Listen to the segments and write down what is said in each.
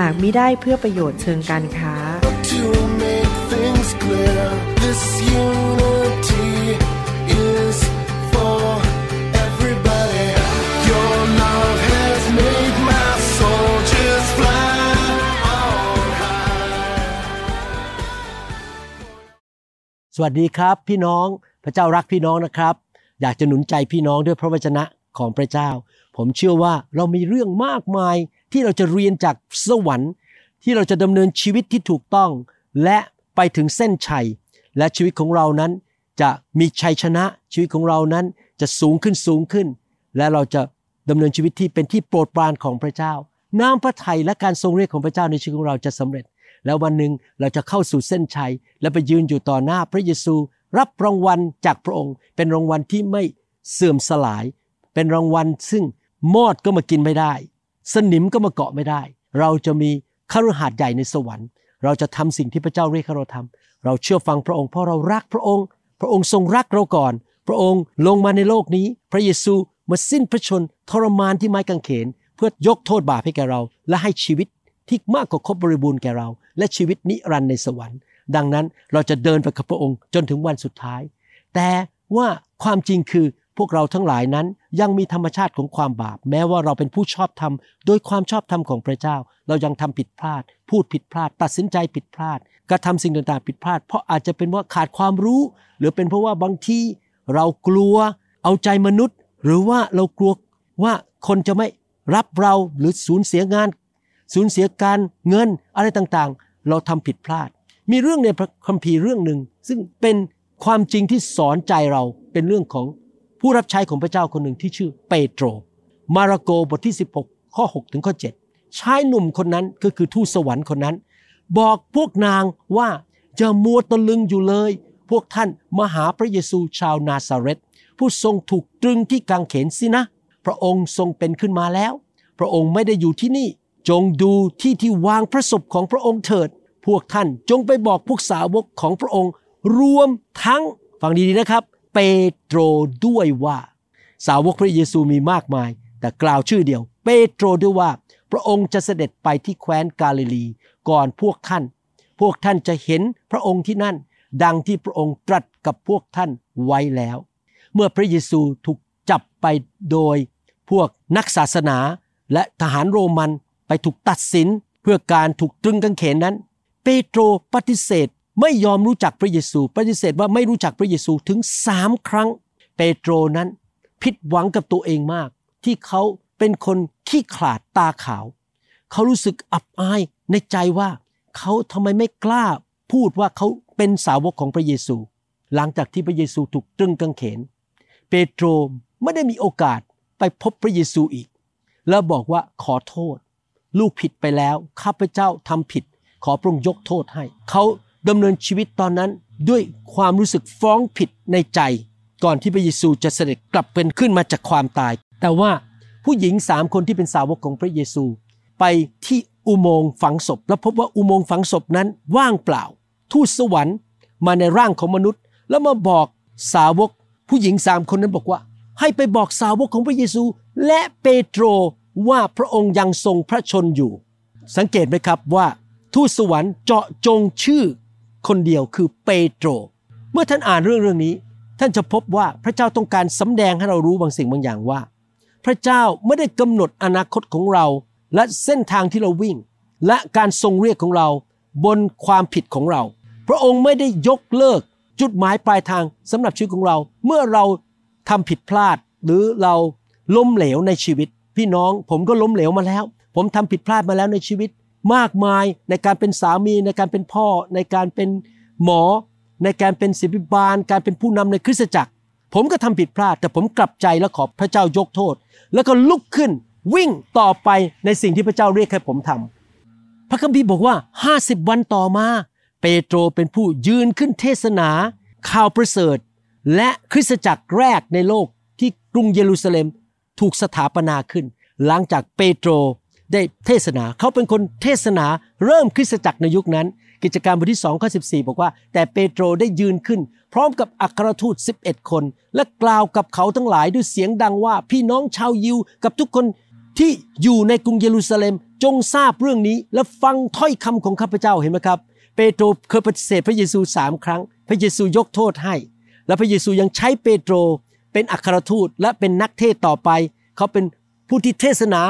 หากมิได้เพื่อประโยชน์เชิงการค้า to make things clear. This unity is for everybody. Your love has made my soul just fly on high. สวัสดีครับพี่น้องพระเจ้ารักพี่น้องนะครับ อยากจะหนุนใจพี่น้องด้วยพระวจนะของพระเจ้า ผมเชื่อว่าเรามีเรื่องมากมายที่เราจะเรียนจากสวรรค์ ที่เราจะดำเนินชีวิตที่ถูกต้อง และไปถึงเส้นชัย และชีวิตของเรานั้นจะมีชัยชนะชีวิตของเรานั้นจะสูงขึ้นสูงขึ้น และเราจะดำเนินชีวิตที่เป็นที่โปรดปรานของพระเจ้า น้ำพระทัยและการทรงเรียกของพระเจ้าในชีวิตของเราจะสำเร็จ แล้ววันหนึ่งเราจะเข้าสู่เส้นชัย และไปยืนอยู่ต่อหน้าพระเยซู รับรางวัลจากพระองค์ เป็นรางวัลที่ไม่เสื่อมสลาย เป็นรางวัลซึ่งมอดก็มากินไม่ได้ สนิมก็มาเกาะไม่ได้ เราจะมีคฤหาสน์ใหญ่ในสวรรค์ เราจะทำสิ่งที่พระเจ้าเรียกให้เราทำเราเชื่อฟังพระองค์เพราะเรารักพระองค์ พระองค์ทรงรักเราก่อน พระองค์ลงมาในโลกนี้ พระเยซูมาสิ้นพระชนทรมานที่ไม้กางเขน เพื่อยกโทษบาปให้แก่เรา และให้ชีวิตที่มากกว่าครบบริบูรณ์แก่เรา และชีวิตนิรันดร์ในสวรรค์ ดังนั้นเราจะเดินไปกับพระองค์จนถึงวันสุดท้าย แต่ว่าความจริงคือ พวกเราทั้งหลายนั้นยังมีธรรมชาติของความบาป แม้ว่าเราเป็นผู้ชอบธรรม โดยความชอบธรรมของพระเจ้า เรายังทำผิดพลาด พูดผิดพลาด ตัดสินใจผิดพลาดกระทำสิ่งต่างๆผิดพลาด เพราะอาจจะเป็นว่าขาดความรู้ หรือเป็นเพราะว่าบางทีเรากลัวเอาใจมนุษย์ หรือว่าเรากลัวว่าคนจะไม่รับเราหรือสูญเสียงาน สูญเสียการเงินอะไรต่างๆ เราทำผิดพลาด มีเรื่องในพระคัมภีร์เรื่องหนึ่งซึ่งเป็นความจริงที่สอนใจเราเป็นเรื่องของ ผู้รับใช้ของพระเจ้าคนหนึ่งที่ชื่อเปโตร มาระโกบทที่ 16 ข้อ 6 ถึงข้อ 7 ชายหนุ่มคนนั้นก็คือทูตสวรรค์คนนั้น บอกพวกนางว่าจะมัวตะลึงอยู่เลย พวกท่านมาหาพระเยซูชาวนาซาเรตผู้ทรงถูกตรึงที่กางเขนสินะ พระองค์ทรงเป็นขึ้นมาแล้ว พระองค์ไม่ได้อยู่ที่นี่ จงดูที่ที่วางพระศพของพระองค์เถิด พวกท่านจงไปบอกพวกสาวกของพระองค์ รวมทั้งฟังดีๆนะครับ เปโตรด้วยว่า สาวกพระเยซูมีมากมาย แต่กล่าวชื่อเดียว เปโตรด้วยว่า พระองค์จะเสด็จไปที่แคว้นกาลิลี ก่อนพวกท่าน พวกท่านจะเห็นพระองค์ที่นั่น ดังที่พระองค์ตรัสกับพวกท่านไว้แล้ว เมื่อพระเยซูถูกจับไปโดยพวกนักศาสนาและทหารโรมันไปถูกตัดสินเพื่อการถูกตรึงกางเขนนั้น เปโตรปฏิเสธ ไม่ยอมรู้จักพระเยซูปฏิเสธว่าไม่รู้จักพระเยซูถึงสามครั้ง เปโตรนั้นผิดหวังกับตัวเองมาก ที่เขาเป็นคนขี้ขลาดตาขาว เขารู้สึกอับอายในใจว่า เขาทำไมไม่กล้าพูดว่าเขาเป็นสาวกของพระเยซู หลังจากที่พระเยซูถูกตรึงกางเขน เปโตรไม่ได้มีโอกาสไปพบพระเยซูอีก แล้วบอกว่าขอโทษ ลูกผิดไปแล้วข้าพเจ้าทำผิด ขอพระองค์ยกโทษให้ เขา ดำเนินชีวิตตอนนั้นด้วยความรู้สึกฟ้องผิดในใจ ก่อนที่พระเยซูจะเสด็จกลับเป็นขึ้นมาจากความตาย แต่ว่าผู้หญิงสามคนที่เป็นสาวกของพระเยซู ไปที่อุโมงค์ฝังศพ แล้วพบว่าอุโมงค์ฝังศพนั้นว่างเปล่า ทูตสวรรค์มาในร่างของมนุษย์ แล้วมาบอกสาวก ผู้หญิงสามคนนั้นบอกว่า ให้ไปบอกสาวกของพระเยซู และเปโตรว่าพระองค์ยังทรงพระชนอยู่ สังเกตไหมครับว่าทูตสวรรค์เจาะจงชื่อ คนเดียวคือเปโตร เมื่อท่านอ่านเรื่องเรื่องนี้ ท่านจะพบว่าพระเจ้าต้องการสำแดงให้เรารู้บางสิ่งบางอย่างว่า พระเจ้าไม่ได้กำหนดอนาคตของเรา และเส้นทางที่เราวิ่ง และการทรงเรียกของเราบนความผิดของเรา พระองค์ไม่ได้ยกเลิกจุดหมายปลายทางสำหรับชีวิตของเรา เมื่อเราทำผิดพลาดหรือเราล้มเหลวในชีวิต พี่น้องผมก็ล้มเหลวมาแล้ว ผมทำผิดพลาดมาแล้วในชีวิต มากมายในการเป็นสามีในการเป็นพ่อ ในการเป็นหมอ ในการเป็นศิบิบาล การเป็นผู้นำในคริสตจักร ผมก็ทำผิดพลาด แต่ผมกลับใจและขอพระเจ้ายกโทษ แล้วก็ลุกขึ้นวิ่งต่อไปในสิ่งที่พระเจ้าเรียกให้ผมทำพระคัมภีร์บอกว่า 50 วันต่อมา เปโตรเป็นผู้ยืนขึ้นเทศนาข่าวประเสริฐ และคริสตจักรแรกในโลกที่กรุงเยรูซาเล็มถูกสถาปนาขึ้น หลังจากเปโตร ได้เทศนา เขาเป็นคนเทศนาเริ่มคริสตจักรในยุคนั้น กิจการบทที่2ข้อ14 บอกว่า แต่เปโตรได้ยืนขึ้น พร้อมกับอัครทูต 11 คน และกล่าวกับเขาทั้งหลายด้วยเสียงดังว่าพี่น้องชาวยิวกับทุกคนที่อยู่ในกรุงเยรูซาเล็มจงทราบเรื่องนี้ และฟังถ้อยคำของข้าพเจ้าเห็นไหมครับ เปโตรเคยปฏิเสธพระเยซูสามครั้ง พระเยซูยกโทษให้ และพระเยซูยังใช้เปโตรเป็นอัครทูตและเป็นนักเทศต่อไป เขาเป็นผู้ที่เทศนา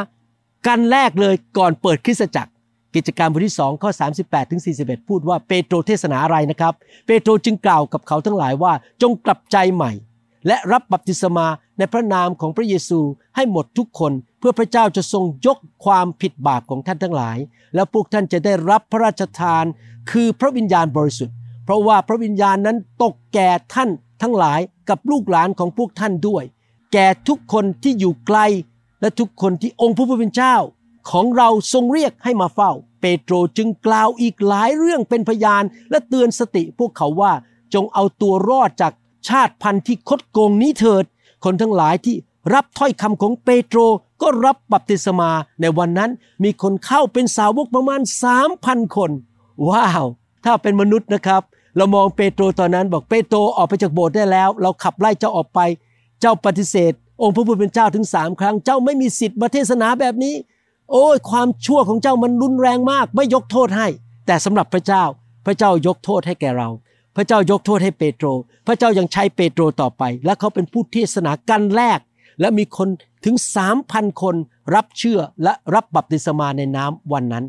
กันแรกเลยก่อนเปิดคริสตจักร กิจการบทที่2ข้อ38ถึง41 พูดว่าเปโตรเทศนาอะไรนะครับ เปโตรจึงกล่าวกับเขาทั้งหลายว่าจงกลับใจใหม่ และรับบัพติศมาในพระนามของพระเยซูให้หมดทุกคนเพื่อพระเจ้าจะทรงยกความผิดบาปของท่านทั้งหลาย แล้วพวกท่านจะได้รับพระราชทาน คือพระวิญญาณบริสุทธิ์ เพราะว่าพระวิญญาณนั้นตกแก่ท่านทั้งหลายกับลูกหลานของพวกท่านด้วย แก่ทุกคนที่อยู่ไกล และทุกคนที่องค์พระผู้เป็นเจ้าของเราทรงเรียกให้มาเฝ้า เปโตรจึงกล่าวอีกหลายเรื่องเป็นพยาน และเตือนสติพวกเขาว่าจงเอาตัวรอดจากชาติพันธุ์ที่คดโกงนี้เถิด คนทั้งหลายที่รับถ้อยคำของเปโตรก็รับบัพติศมาในวันนั้นมีคนเข้าเป็นสาวกประมาณสามพันคน ว้าว ถ้าเป็นมนุษย์นะครับ เรามองเปโตรตอนนั้นบอกเปโตรออกไปจากโบสถ์ได้แล้ว เราขับไล่เจ้าออกไป เจ้าปฏิเสธ องค์พระผู้เป็นเจ้าถึงสามครั้ง เจ้าไม่มีสิทธิ์มาเทศนาแบบนี้ โอ้ยความชั่วของเจ้ามันรุนแรงมาก ไม่ยกโทษให้ แต่สำหรับพระเจ้า พระเจ้ายกโทษให้แก่เรา พระเจ้ายกโทษให้เปโตร พระเจ้ายังใช้เปโตรต่อไป และเขาเป็นผู้เทศนากันแรก และมีคนถึงสามพันคนรับเชื่อและรับบัพติศมาในน้ำวันนั้น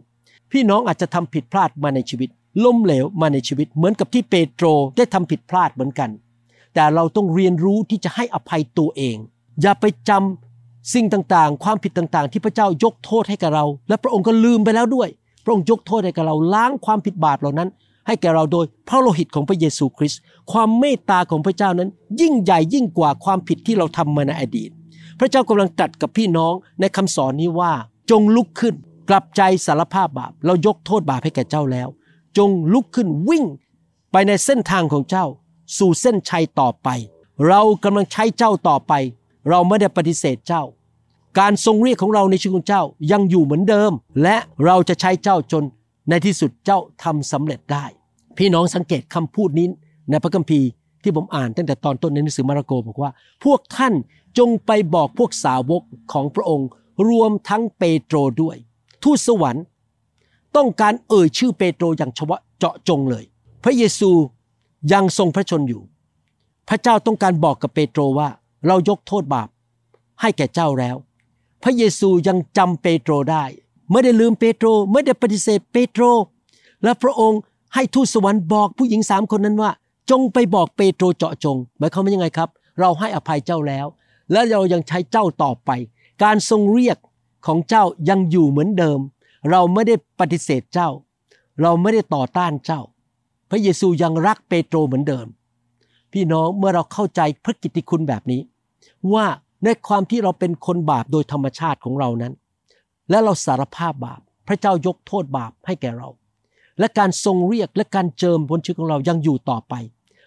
พี่น้องอาจจะทำผิดพลาดมาในชีวิตล้มเหลวมาในชีวิตเหมือนกับที่เปโตรได้ทำผิดพลาดเหมือนกัน แต่เราต้องเรียนรู้ที่จะให้อภัยตัวเอง อย่าไปจำสิ่งต่างๆ ความผิดต่างๆ ที่พระเจ้ายกโทษให้กับเรา และพระองค์ก็ลืมไปแล้วด้วย พระองค์ยกโทษให้กับเราล้างความผิดบาปเหล่านั้น ให้แก่เราโดยพระโลหิตของพระเยซูคริสต์ความเมตตาของพระเจ้านั้น ยิ่งใหญ่ยิ่งกว่าความผิดที่เราทำมาในอดีต พระเจ้ากำลังตรัสกับพี่น้องในคำสอนนี้ว่า จงลุกขึ้น กลับใจสารภาพบาป เรายกโทษบาปให้แก่เจ้าแล้ว จงลุกขึ้นวิ่งไปในเส้นทางของเจ้า สู่เส้นชัยต่อไป เรากำลังใช้เจ้าต่อไป เราไม่ได้ปฏิเสธเจ้า การทรงเรียกของเราในชีวิตของเจ้ายังอยู่เหมือนเดิม และเราจะใช้เจ้าจนในที่สุดเจ้าทำสำเร็จได้ พี่น้องสังเกตคำพูดนี้ในพระคัมภีร์ที่ผมอ่านตั้งแต่ตอนต้นในหนังสือมาระโกบอกว่า พวกท่านจงไปบอกพวกสาวกของพระองค์ รวมทั้งเปโตรด้วย ทูตสวรรค์ ต้องการเอ่ยชื่อเปโตรอย่างเฉพาะเจาะจงเลย พระเยซูยังทรงพระชนอยู่ พระเจ้าต้องการบอกกับเปโตรว่า เรายกโทษบาปให้แก่เจ้าแล้ว พระเยซูยังจำเปโตรได้ ไม่ได้ลืมเปโตร ไม่ได้ปฏิเสธเปโตร และพระองค์ให้ทูตสวรรค์บอกผู้หญิงสามคนนั้นว่า จงไปบอกเปโตรเจาะจง หมายความว่ายังไงครับ เราให้อภัยเจ้าแล้ว และเรายังใช้เจ้าต่อไป การทรงเรียกของเจ้ายังอยู่เหมือนเดิม เราไม่ได้ปฏิเสธเจ้า เราไม่ได้ต่อต้านเจ้า พระเยซูยังรักเปโตรเหมือนเดิม พี่น้องเมื่อเราเข้าใจพระกิตติคุณแบบนี้ ว่าในความที่เราเป็นคนบาปโดยธรรมชาติของเรานั้น และเราสารภาพบาป พระเจ้ายกโทษบาปให้แก่เรา และการทรงเรียกและการเจิมบนชีวิตของเรายังอยู่ต่อไป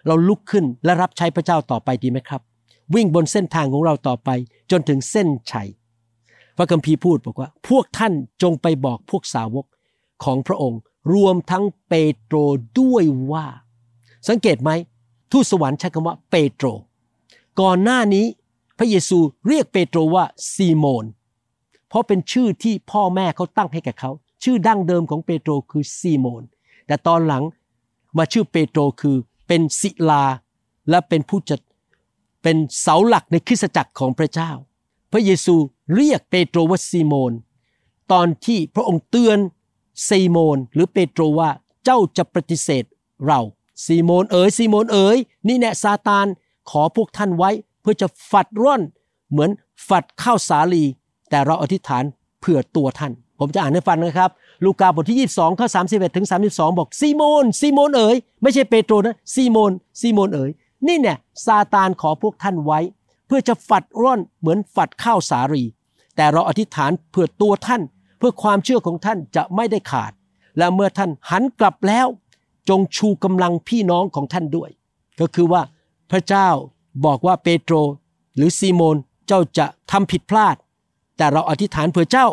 เราลุกขึ้นและรับใช้พระเจ้าต่อไปดีไหมครับ วิ่งบนเส้นทางของเราต่อไปจนถึงเส้นชัยพระคัมภีร์พูดบอกว่า พวกท่านจงไปบอกพวกสาวกของพระองค์ รวมทั้งเปโตรด้วยว่า สังเกตไหมทูตสวรรค์ใช้คำว่าเปโตร ก่อนหน้านี้ พระเยซูเรียกเปโตรว่าซีโมน เพราะเป็นชื่อที่พ่อแม่เขาตั้งให้แก่เขา ชื่อดั้งเดิมของเปโตรคือซีโมน แต่ตอนหลังมาชื่อเปโตรคือเป็นศิลาและเป็นผู้จัดเป็นเสาหลักในคริสตจักรของพระเจ้า พระเยซูเรียกเปโตรว่าซีโมน ตอนที่พระองค์เตือนซีโมนหรือเปโตรว่าเจ้าจะปฏิเสธเราซีโมนเอ๋ยซีโมนเอ๋ยนี่แน่ซาตานขอพวกท่านไว้ เพื่อจะฝัดร่อน เหมือนฝัดข้าวสาลี แต่เราอธิษฐานเผื่อตัวท่าน ผมจะอ่านให้ฟังนะครับ ลูกาบทที่ 22ข้อ31ถึง32 บอกซีโมนซีโมนเอ๋ยไม่ใช่เปโตรนะซีโมนซีโมนเอ๋ยนี่เนี่ยซาตานขอพวกท่านไว้ เพื่อจะฝัดร่อนเหมือนฝัดข้าวสาลี แต่เราอธิษฐานเผื่อตัวท่าน เพื่อความเชื่อของท่านจะไม่ได้ขาด และเมื่อท่านหันกลับแล้ว จงชูกำลังพี่น้องของท่านด้วย ก็คือว่าพระเจ้า บอกว่าเปโตรหรือซีโมนเจ้าจะทำผิดพลาด แต่เราอธิษฐานเผื่อเจ้า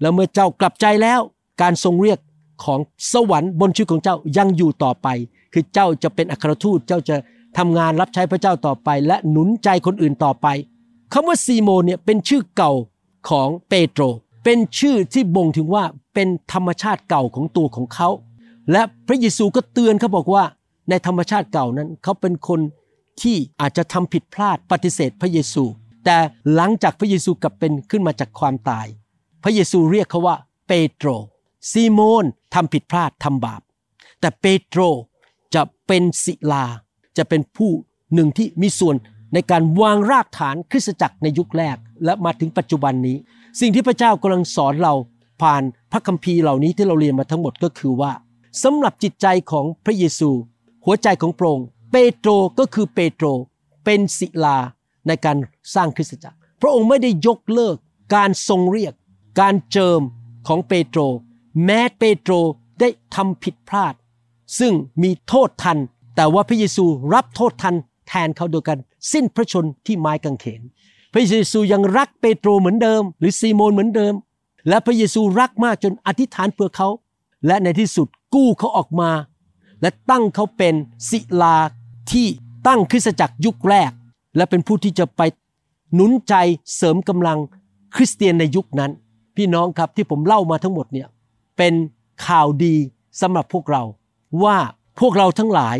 แล้วเมื่อเจ้ากลับใจแล้ว การทรงเรียกของสวรรค์บนชีวิตของเจ้ายังอยู่ต่อไป คือเจ้าจะเป็นอัครทูตเจ้าจะทำงานรับใช้พระเจ้าต่อไป และหนุนใจคนอื่นต่อไปคำว่าซีโมนเนี่ยเป็นชื่อเก่าของเปโตร เป็นชื่อที่บ่งถึงว่าเป็นธรรมชาติเก่าของตัวของเขา และพระเยซูก็เตือนเขาบอกว่าในธรรมชาติเก่านั้น เขาเป็นคน ที่อาจจะทำผิดพลาดปฏิเสธพระเยซู แต่หลังจากพระเยซูกลับเป็นขึ้นมาจากความตาย พระเยซูเรียกเขาว่าเปโตรซีโมนทำผิดพลาดทำบาป แต่เปโตรจะเป็นศิลา จะเป็นผู้หนึ่งที่มีส่วนในการวางรากฐานคริสตจักรในยุคแรกและมาถึงปัจจุบันนี้ สิ่งที่พระเจ้ากำลังสอนเราผ่านพระคัมภีร์เหล่านี้ที่เราเรียนมาทั้งหมดก็คือว่าสำหรับจิตใจของพระเยซู หัวใจของพรง เปโตรก็คือเปโตรเป็นศิลาในการสร้างคริสตจักร พระองค์ไม่ได้ยกเลิกการทรงเรียก การเจิมของเปโตร แม้เปโตรได้ทำผิดพลาด ซึ่งมีโทษทัน แต่ว่าพระเยซูรับโทษทันแทนเขาโดยการสิ้นพระชนที่ไม้กางเขน พระเยซูยังรักเปโตรเหมือนเดิม หรือซีโมนเหมือนเดิม และพระเยซูรักมากจนอธิษฐานเพื่อเขา และในที่สุดกู้เขาออกมา และตั้งเขาเป็นศิลา ที่ตั้งคริสตจักรยุคแรก และเป็นผู้ที่จะไปหนุนใจเสริมกำลังคริสเตียนในยุคนั้น พี่น้องครับที่ผมเล่ามาทั้งหมดเนี่ยเป็นข่าวดีสำหรับพวกเราว่าพวกเราทั้งหลาย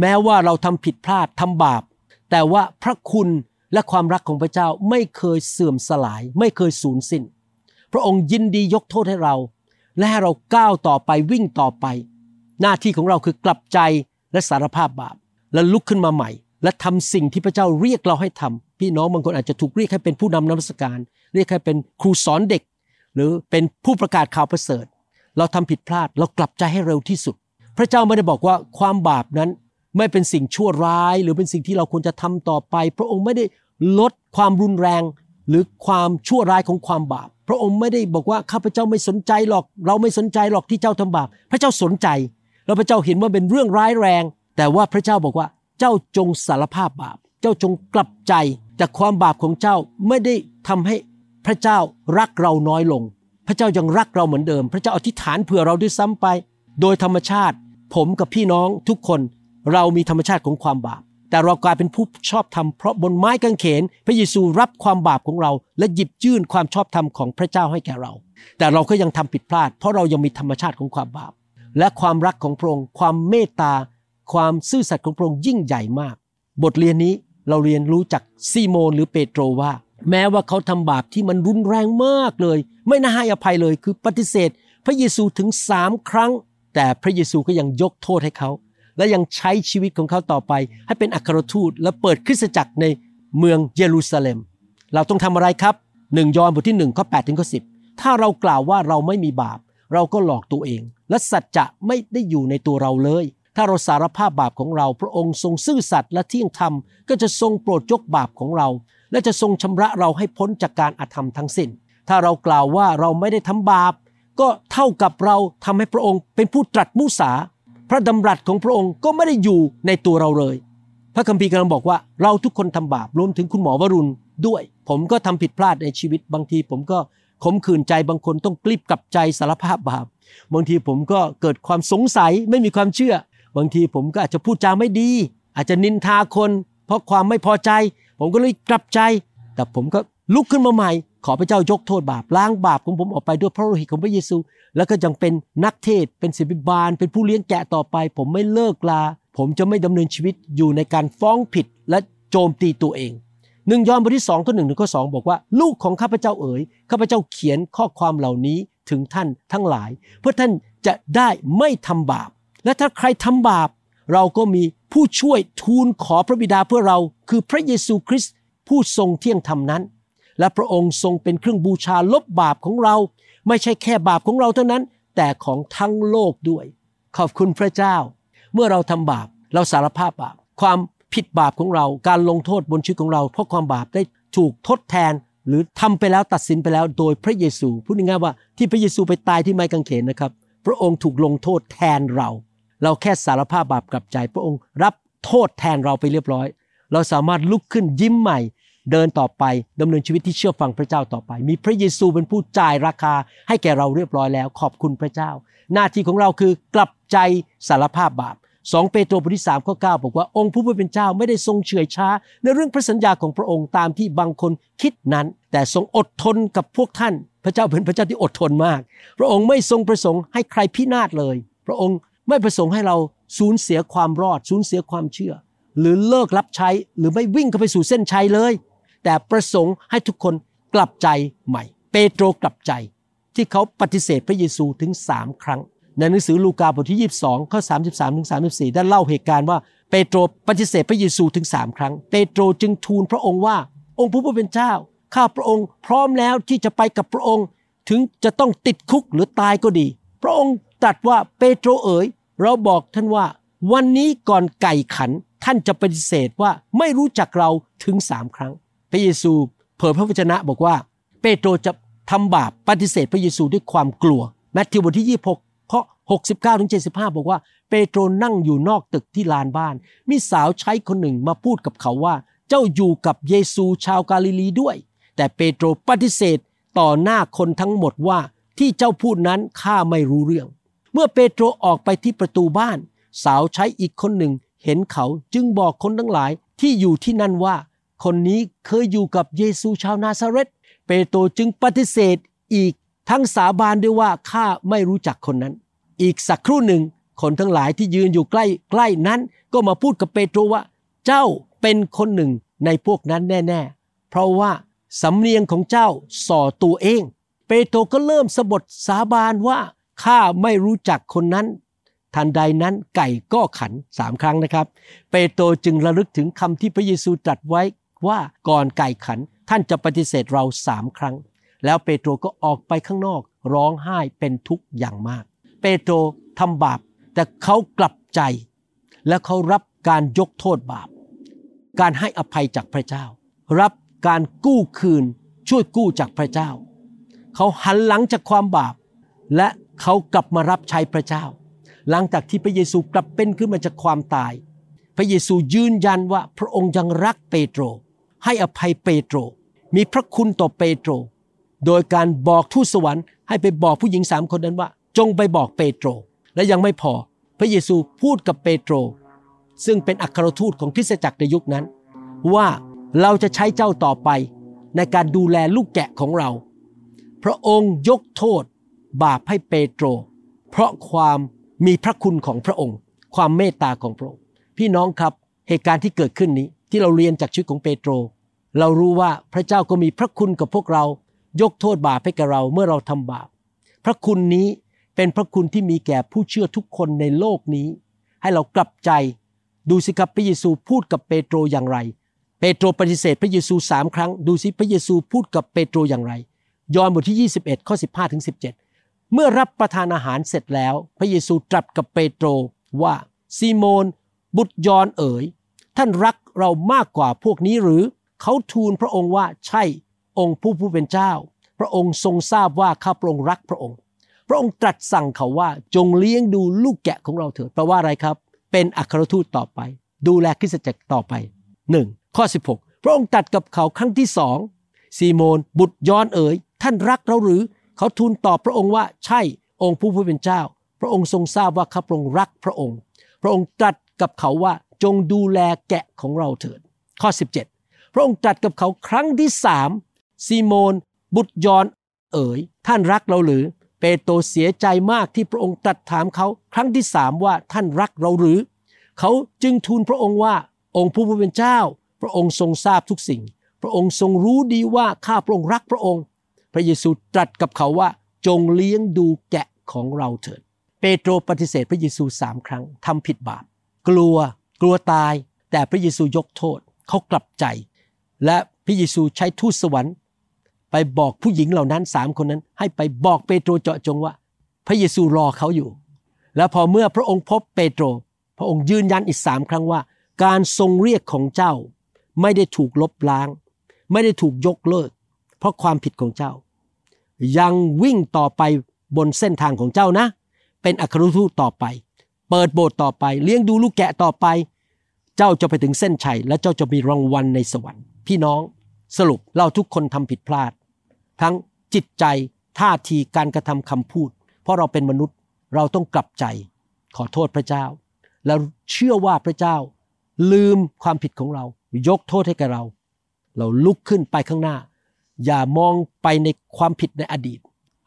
แม้ว่าเราทำผิดพลาดทำบาป แต่ว่าพระคุณและความรักของพระเจ้าไม่เคยเสื่อมสลาย ไม่เคยสูญสิ้น พระองค์ยินดียกโทษให้เรา และให้เราก้าวต่อไปวิ่งต่อไป หน้าที่ของเราคือกลับใจและสารภาพบาป และลุกขึ้นมาใหม่ และทำสิ่งที่พระเจ้าเรียกเราให้ทำพี่น้องบางคนอาจจะถูกเรียกให้เป็นผู้นำนมัสการ เรียกให้เป็นครูสอนเด็ก หรือเป็นผู้ประกาศข่าวประเสริฐ เราทำผิดพลาดเรากลับใจให้เร็วที่สุด พระเจ้าไม่ได้บอกว่าความบาปนั้นไม่เป็นสิ่งชั่วร้าย หรือเป็นสิ่งที่เราควรจะทำต่อไป พระองค์ไม่ได้ลดความรุนแรง หรือความชั่วร้ายของความบาป พระองค์ไม่ได้บอกว่าข้าพเจ้าไม่สนใจหรอก เราไม่สนใจหรอกที่เจ้าทำบาป พระเจ้าสนใจ แล้วพระเจ้าเห็นว่าเป็นเรื่องร้ายแรง แต่ว่าพระเจ้าบอกว่าเจ้าจงสารภาพบาป เจ้าจงกลับใจจากความบาปของเจ้าไม่ได้ทำให้พระเจ้ารักเราน้อยลง พระเจ้ายังรักเราเหมือนเดิม พระเจ้าอธิษฐานเผื่อเราด้วยซ้ำไป โดยธรรมชาติ ผมกับพี่น้องทุกคนเรามีธรรมชาติของความบาป แต่เรากลายเป็นผู้ชอบธรรมเพราะบนไม้กางเขน พระเยซูรับความบาปของเรา และหยิบยื่นความชอบธรรมของพระเจ้าให้แก่เรา แต่เราก็ยังทำผิดพลาด เพราะเรายังมีธรรมชาติของความบาป และความรักของพระองค์ความเมตตา ความซื่อสัตย์ของพระองค์ยิ่งใหญ่มาก บทเรียนนี้เราเรียนรู้จากซีโมนหรือเปโตรว่า แม้ว่าเขาทำบาปที่มันรุนแรงมากเลย ไม่น่าให้อภัยเลยคือปฏิเสธ พระเยซูถึงสามครั้ง แต่พระเยซูก็ยังยกโทษให้เขา และยังใช้ชีวิตของเขาต่อไป ให้เป็นอัครทูตและเปิดคริสตจักรในเมืองเยรูซาเล็ม เราต้องทำอะไรครับหนึ่งยอห์นบทที่หนึ่งข้อแปดถึงข้อสิบถ้าเรากล่าวว่าเราไม่มีบาป เราก็หลอกตัวเอง และสัจจะไม่ได้อยู่ในตัวเราเลย ถ้าเราสารภาพบาปของเรา พระองค์ทรงซื่อสัตย์และเที่ยงธรรม ก็จะทรงโปรดยกบาปของเรา และจะทรงชำระเราให้พ้นจากการอาธรรมทั้งสิ้น ถ้าเรากล่าวว่าเราไม่ได้ทำบาป ก็เท่ากับเราทำให้พระองค์เป็นผู้ตรัสมุสา พระดำรัสของพระองค์ก็ไม่ได้อยู่ในตัวเราเลย พระคัมภีร์กำลังบอกว่าเราทุกคนทำบาปรวมถึงคุณหมอวรุณด้วย ผมก็ทำผิดพลาดในชีวิตบางที ผมก็ขมขื่นใจบางคนต้องกลีบกลับใจสารภาพบาป บางทีผมก็เกิดความสงสัยไม่มีความเชื่อ บางทีผมก็อาจจะพูดจาไม่ดี อาจจะนินทาคน เพราะความไม่พอใจ ผมก็เลยกลับใจ แต่ผมก็ลุกขึ้นมาใหม่ ขอพระเจ้ายกโทษบาปล้างบาปของผมออกไปด้วยพระโลหิตของพระเยซู แล้วก็ยังเป็นนักเทศเป็นศิบิบาล เป็นผู้เลี้ยงแกะต่อไป ผมไม่เลิกลา ผมจะไม่ดำเนินชีวิตอยู่ในการฟ้องผิดและโจมตีตัวเองหนึ่งยอห์นบทที่สองข้อหนึ่งถึงข้อสองบอกว่า ลูกของข้าพเจ้าเอ๋ยข้าพเจ้าเขียนข้อความเหล่านี้ถึงท่านทั้งหลาย เพื่อท่านจะได้ไม่ทำบาป และถ้าใครทำบาป เราก็มีผู้ช่วยทูลขอพระบิดาเพื่อเรา คือพระเยซูคริสต์ผู้ทรงเที่ยงธรรมนั้น และพระองค์ทรงเป็นเครื่องบูชาลบบาปของเรา ไม่ใช่แค่บาปของเราเท่านั้น แต่ของทั้งโลกด้วย ขอบคุณพระเจ้า เมื่อเราทำบาปเราสารภาพบาป ความผิดบาปของเรา การลงโทษบนชีวิตของเรา เพราะความบาปได้ถูกทดแทนหรือทำไปแล้วตัดสินไปแล้วโดยพระเยซูพูดง่ายๆว่าที่พระเยซูไปตายที่ไม้กางเขนนะครับ พระองค์ถูกลงโทษแทนเรา เราแค่สารภาพบาปกลับใจ พระองค์รับโทษแทนเราไปเรียบร้อย เราสามารถลุกขึ้นยิ้มใหม่ เดินต่อไปดำเนินชีวิตที่เชื่อฟังพระเจ้าต่อไป มีพระเยซูเป็นผู้จ่ายราคาให้แก่เราเรียบร้อยแล้ว ขอบคุณพระเจ้า หน้าที่ของเราคือกลับใจสารภาพบาปสองเปโตรบทที่สามข้อเก้าบอกว่าองค์ผู้เป็นเจ้าไม่ได้ทรงเฉื่อยช้า ในเรื่องพระสัญญาของพระองค์ตามที่บางคนคิดนั้น แต่ทรงอดทนกับพวกท่าน พระเจ้าเป็นพระเจ้าที่อดทนมาก พระองค์ไม่ทรงประสงค์ให้ใครพินาศเลย พระองค์ ไม่ประสงค์ให้เราสูญเสียความรอด สูญเสียความเชื่อ หรือเลิกรับใช้หรือไม่วิ่งเข้าไปสู่เส้นชัยเลย แต่ประสงค์ให้ทุกคนกลับใจใหม่ เปโตรกลับใจ ที่เขาปฏิเสธพระเยซูถึงสามครั้ง ในหนังสือลูกาบทที่ 22ข้อ33ถึง34 ได้เล่าเหตุการณ์ว่าเปโตรปฏิเสธพระเยซูถึงสามครั้ง เปโตรจึงทูลพระองค์ว่า องค์ผู้เป็นเจ้า ข้าพระองค์พร้อมแล้วที่จะไปกับพระองค์ ถึงจะต้องติดคุกหรือตายก็ดี พระองค์ตรัสว่าเปโตรเอ๋ย เราบอกท่านว่า วันนี้ก่อนไก่ขันท่านจะปฏิเสธว่าไม่รู้จักเราถึงสามครั้ง พระเยซูเผยพระวจนะบอกว่า เปโตรจะทำบาปปฏิเสธพระเยซูด้วยความกลัวแมทธิวบทที่ 26 ข้อ 69ถึง75 บอกว่า เปโตรนั่งอยู่นอกตึกที่ลานบ้าน มีสาวใช้คนหนึ่งมาพูดกับเขาว่า เจ้าอยู่กับเยซูชาวกาลิลีด้วย แต่เปโตรปฏิเสธต่อหน้าคนทั้งหมดว่าที่เจ้าพูดนั้นข้าไม่รู้เรื่อง เมื่อเปโตรออกไปที่ประตูบ้าน สาวใช้อีกคนหนึ่ง เห็นเขาจึงบอกคนทั้งหลายที่อยู่ที่นั่นว่า คนนี้เคยอยู่กับเยซูชาวนาซาเรตเปโตรจึงปฏิเสธอีกทั้งสาบานด้วยว่าข้าไม่รู้จักคนนั้น อีกสักครู่หนึ่ง คนทั้งหลายที่ยืนอยู่ใกล้ใกล้นั้น ก็มาพูดกับเปโตรว่า เจ้าเป็นคนหนึ่งในพวกนั้นแน่ๆ เพราะว่าสำเนียงของเจ้าส่อตัวเอง เปโตรก็เริ่มสะบดสาบานว่า ข้าไม่รู้จักคนนั้น ทันใดนั้นไก่ก็ขันสามครั้งนะครับ เปโตรจึงระลึกถึงคำที่พระเยซูตรัสไว้ว่าก่อนไก่ขันท่านจะปฏิเสธเราสามครั้ง แล้วเปโตรก็ออกไปข้างนอกร้องไห้เป็นทุกข์อย่างมาก เปโตรทำบาปแต่เขากลับใจ และเขารับการยกโทษบาป การให้อภัยจากพระเจ้า รับการกู้คืนช่วยกู้จากพระเจ้า เขาหันหลังจากความบาป และ เขากลับมารับใช้พระเจ้า หลังจากที่พระเยซูกลับเป็นขึ้นมาจากความตาย พระเยซูยืนยันว่าพระองค์ยังรักเปโตร ให้อภัยเปโตร มีพระคุณต่อเปโตร โดยการบอกทูตสวรรค์ให้ไปบอกผู้หญิงสามคนนั้นว่า จงไปบอกเปโตร และยังไม่พอ พระเยซูพูดกับเปโตร ซึ่งเป็นอัครทูตของคริสตจักรในยุคนั้น ว่าเราจะใช้เจ้าต่อไปในการดูแลลูกแกะของเรา พระองค์ยกโทษ บาปให้เปโตร เพราะความมีพระคุณของพระองค์ ความเมตตาของพระองค์ พี่น้องครับเหตุการณ์ที่เกิดขึ้นนี้ที่เราเรียนจากชีวิตของเปโตร เรารู้ว่าพระเจ้าก็มีพระคุณกับพวกเรา ยกโทษบาปให้กับเราเมื่อเราทำบาป พระคุณนี้เป็นพระคุณที่มีแก่ผู้เชื่อทุกคนในโลกนี้ ให้เรากลับใจดูสิครับพระเยซูพูดกับเปโตรอย่างไร เปโตรปฏิเสธพระเยซูสามครั้ง ดูสิพระเยซูพูดกับเปโตรอย่างไร ยอห์นบทที่ 21ข้อ15ถึง17 เมื่อรับประทานอาหารเสร็จแล้ว พระเยซูตรัสกับเปโตรว่าซีโมน บุตรยอนเอ๋ย ท่านรักเรามากกว่าพวกนี้หรือ เขาทูลพระองค์ว่าใช่องค์ผู้ผู้เป็นเจ้า พระองค์ทรงทราบว่าข้าพระองค์รักพระองค์ พระองค์ตรัสสั่งเขาว่าจงเลี้ยงดูลูกแกะของเราเถิดแปลว่าอะไรครับ เป็นอัครทูตต่อไป ดูแลคริสตจักรต่อไปหนึ่งข้อ 16 พระองค์ตรัสกับเขาครั้งที่สองซีโมน บุตรยอนเอ๋ย ท่านรักเราหรือ เขาทูลตอบพระองค์ว่าใช่องค์ผู้ผู้เป็นเจ้า พระองค์ทรงทราบว่าข้าพระองค์รักพระองค์ พระองค์ตรัสกับเขาว่าจงดูแลแกะของเราเถิด ข้อ 17 พระองค์ตรัสกับเขาครั้งที่สามซีโมน บุตรยอนเอ๋ย ท่านรักเราหรือ เปโตรเสียใจมากที่พระองค์ตรัสถามเขาครั้งที่สามว่าท่านรักเราหรือ เขาจึงทูลพระองค์ว่าองค์ผู้เป็นเจ้า พระองค์ทรงทราบทุกสิ่ง พระองค์ทรงรู้ดีว่าข้าพระองค์รักพระองค์ พระเยซูตรัสกับเขาว่าจงเลี้ยงดูแกะของเราเถิด เปโตรปฏิเสธพระเยซูสามครั้งทำผิดบาป กลัวกลัวตาย แต่พระเยซูยกโทษเขากลับใจ และพระเยซูใช้ทูตสวรรค์ ไปบอกผู้หญิงเหล่านั้นสามคนนั้น ให้ไปบอกเปโตรเจาะจงว่า พระเยซูรอเขาอยู่ แล้วพอเมื่อพระองค์พบเปโตร พระองค์ยืนยันอีกสามครั้งว่า การทรงเรียกของเจ้าไม่ได้ถูกลบล้าง ไม่ได้ถูกยกเลิก เพราะความผิดของเจ้า ยังวิ่งต่อไปบนเส้นทางของเจ้านะ เป็นอัครทูตต่อไป เปิดโบสถ์ต่อไป เลี้ยงดูลูกแกะต่อไป เจ้าจะไปถึงเส้นชัย และเจ้าจะมีรางวัลในสวรรค์ พี่น้องสรุปเราทุกคนทำผิดพลาด ทั้งจิตใจท่าทีการกระทำคำพูด เพราะเราเป็นมนุษย์เราต้องกลับใจ ขอโทษพระเจ้า แล้วเชื่อว่าพระเจ้า ลืมความผิดของเรา ยกโทษให้แก่เรา เราลุกขึ้นไปข้างหน้า อย่ามองไปในความผิดในอดีต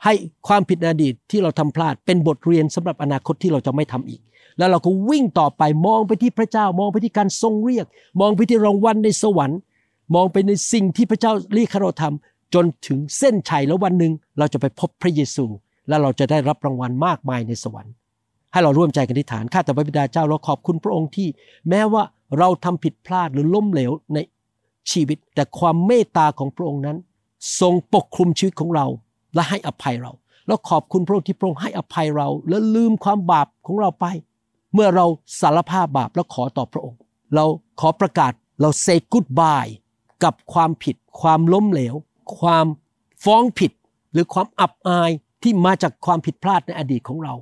ให้ความผิดในอดีตที่เราทำพลาดเป็นบทเรียนสำหรับอนาคตที่เราจะไม่ทำอีก แล้วเราก็วิ่งต่อไปมองไปที่พระเจ้า มองไปที่การทรงเรียก มองไปที่รางวัลในสวรรค์ มองไปในสิ่งที่พระเจ้าเรียกเราทำจนถึงเส้นชัยแล้ววันหนึ่งเราจะไปพบพระเยซู และเราจะได้รับรางวัลมากมายในสวรรค์ ให้เราร่วมใจกันอธิษฐานข้าแต่พระบิดาเจ้าเราขอบคุณพระองค์ที่ แม้ว่าเราทำผิดพลาดหรือล้มเหลวในชีวิต แต่ความเมตตาของพระองค์นั้น ทรงปกคลุมชีวิตของเราและให้อภัยเรา แล้วขอบคุณพระองค์ที่พระองค์ให้อภัยเรา และลืมความบาปของเราไป เมื่อเราสารภาพบาปแล้วขอต่อพระองค์ เราขอประกาศเรา say goodbye กับความผิด ความล้มเหลว ความฟ้องผิด หรือความอับอายที่มาจากความผิดพลาดในอดีตของเรา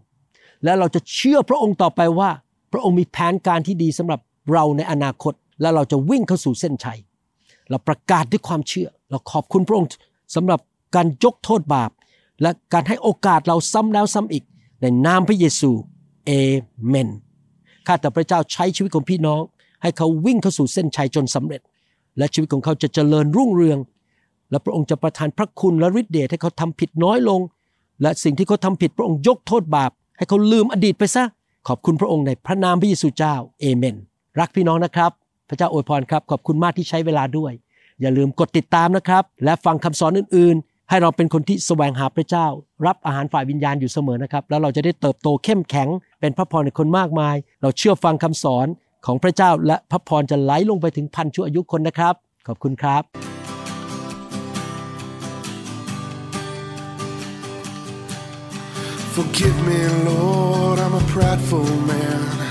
และเราจะเชื่อพระองค์ต่อไปว่า พระองค์มีแผนการที่ดีสำหรับเราในอนาคต และเราจะวิ่งเข้าสู่เส้นชัย เราประกาศด้วยความเชื่อ เราขอบคุณพระองค์สำหรับการยกโทษบาป และการให้โอกาสเราซ้ำแล้วซ้ำอีก ในนามพระเยซูเอเมนข้าแต่พระเจ้าใช้ชีวิตของพี่น้อง ให้เขาวิ่งเข้าสู่เส้นชัยจนสำเร็จ และชีวิตของเขาจะเจริญรุ่งเรือง และพระองค์จะประทานพระคุณและฤทธิ์เดชให้เขาทำผิดน้อยลง และสิ่งที่เขาทำผิดพระองค์ยกโทษบาป ให้เขาลืมอดีตไปซะขอบคุณพระองค์ในพระนามพระเยซูเจ้าเอเมน รักพี่น้องนะครับ พระเจ้าอวยพรครับ ขอบคุณมากที่ใช้เวลาด้วย อย่าลืมกดติดตามนะครับ และฟังคำสอนอื่น ๆ ให้เราเป็นคนที่แสวงหาพระเจ้า รับอาหารฝ่ายวิญญาณอยู่เสมอนะครับ แล้วเราจะได้เติบโตเข้มแข็ง เป็นพระพรในคนมากมาย เราเชื่อฟังคำสอนของพระเจ้า และพระพรจะไหลลงไปถึงพันชั่วอายุคนนะครับ ขอบคุณครับ Forgive me, Lord, I'm a prideful man.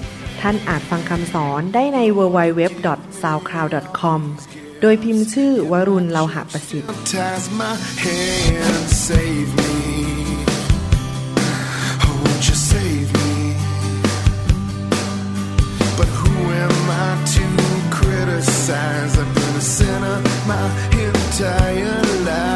ท่านอาจฟังคำสอนได้ใน www.soundcloud.com โดยพิมพ์ชื่อวรุณเลาหะประสิทธิ์ criticize? I've been a sinner my entire life.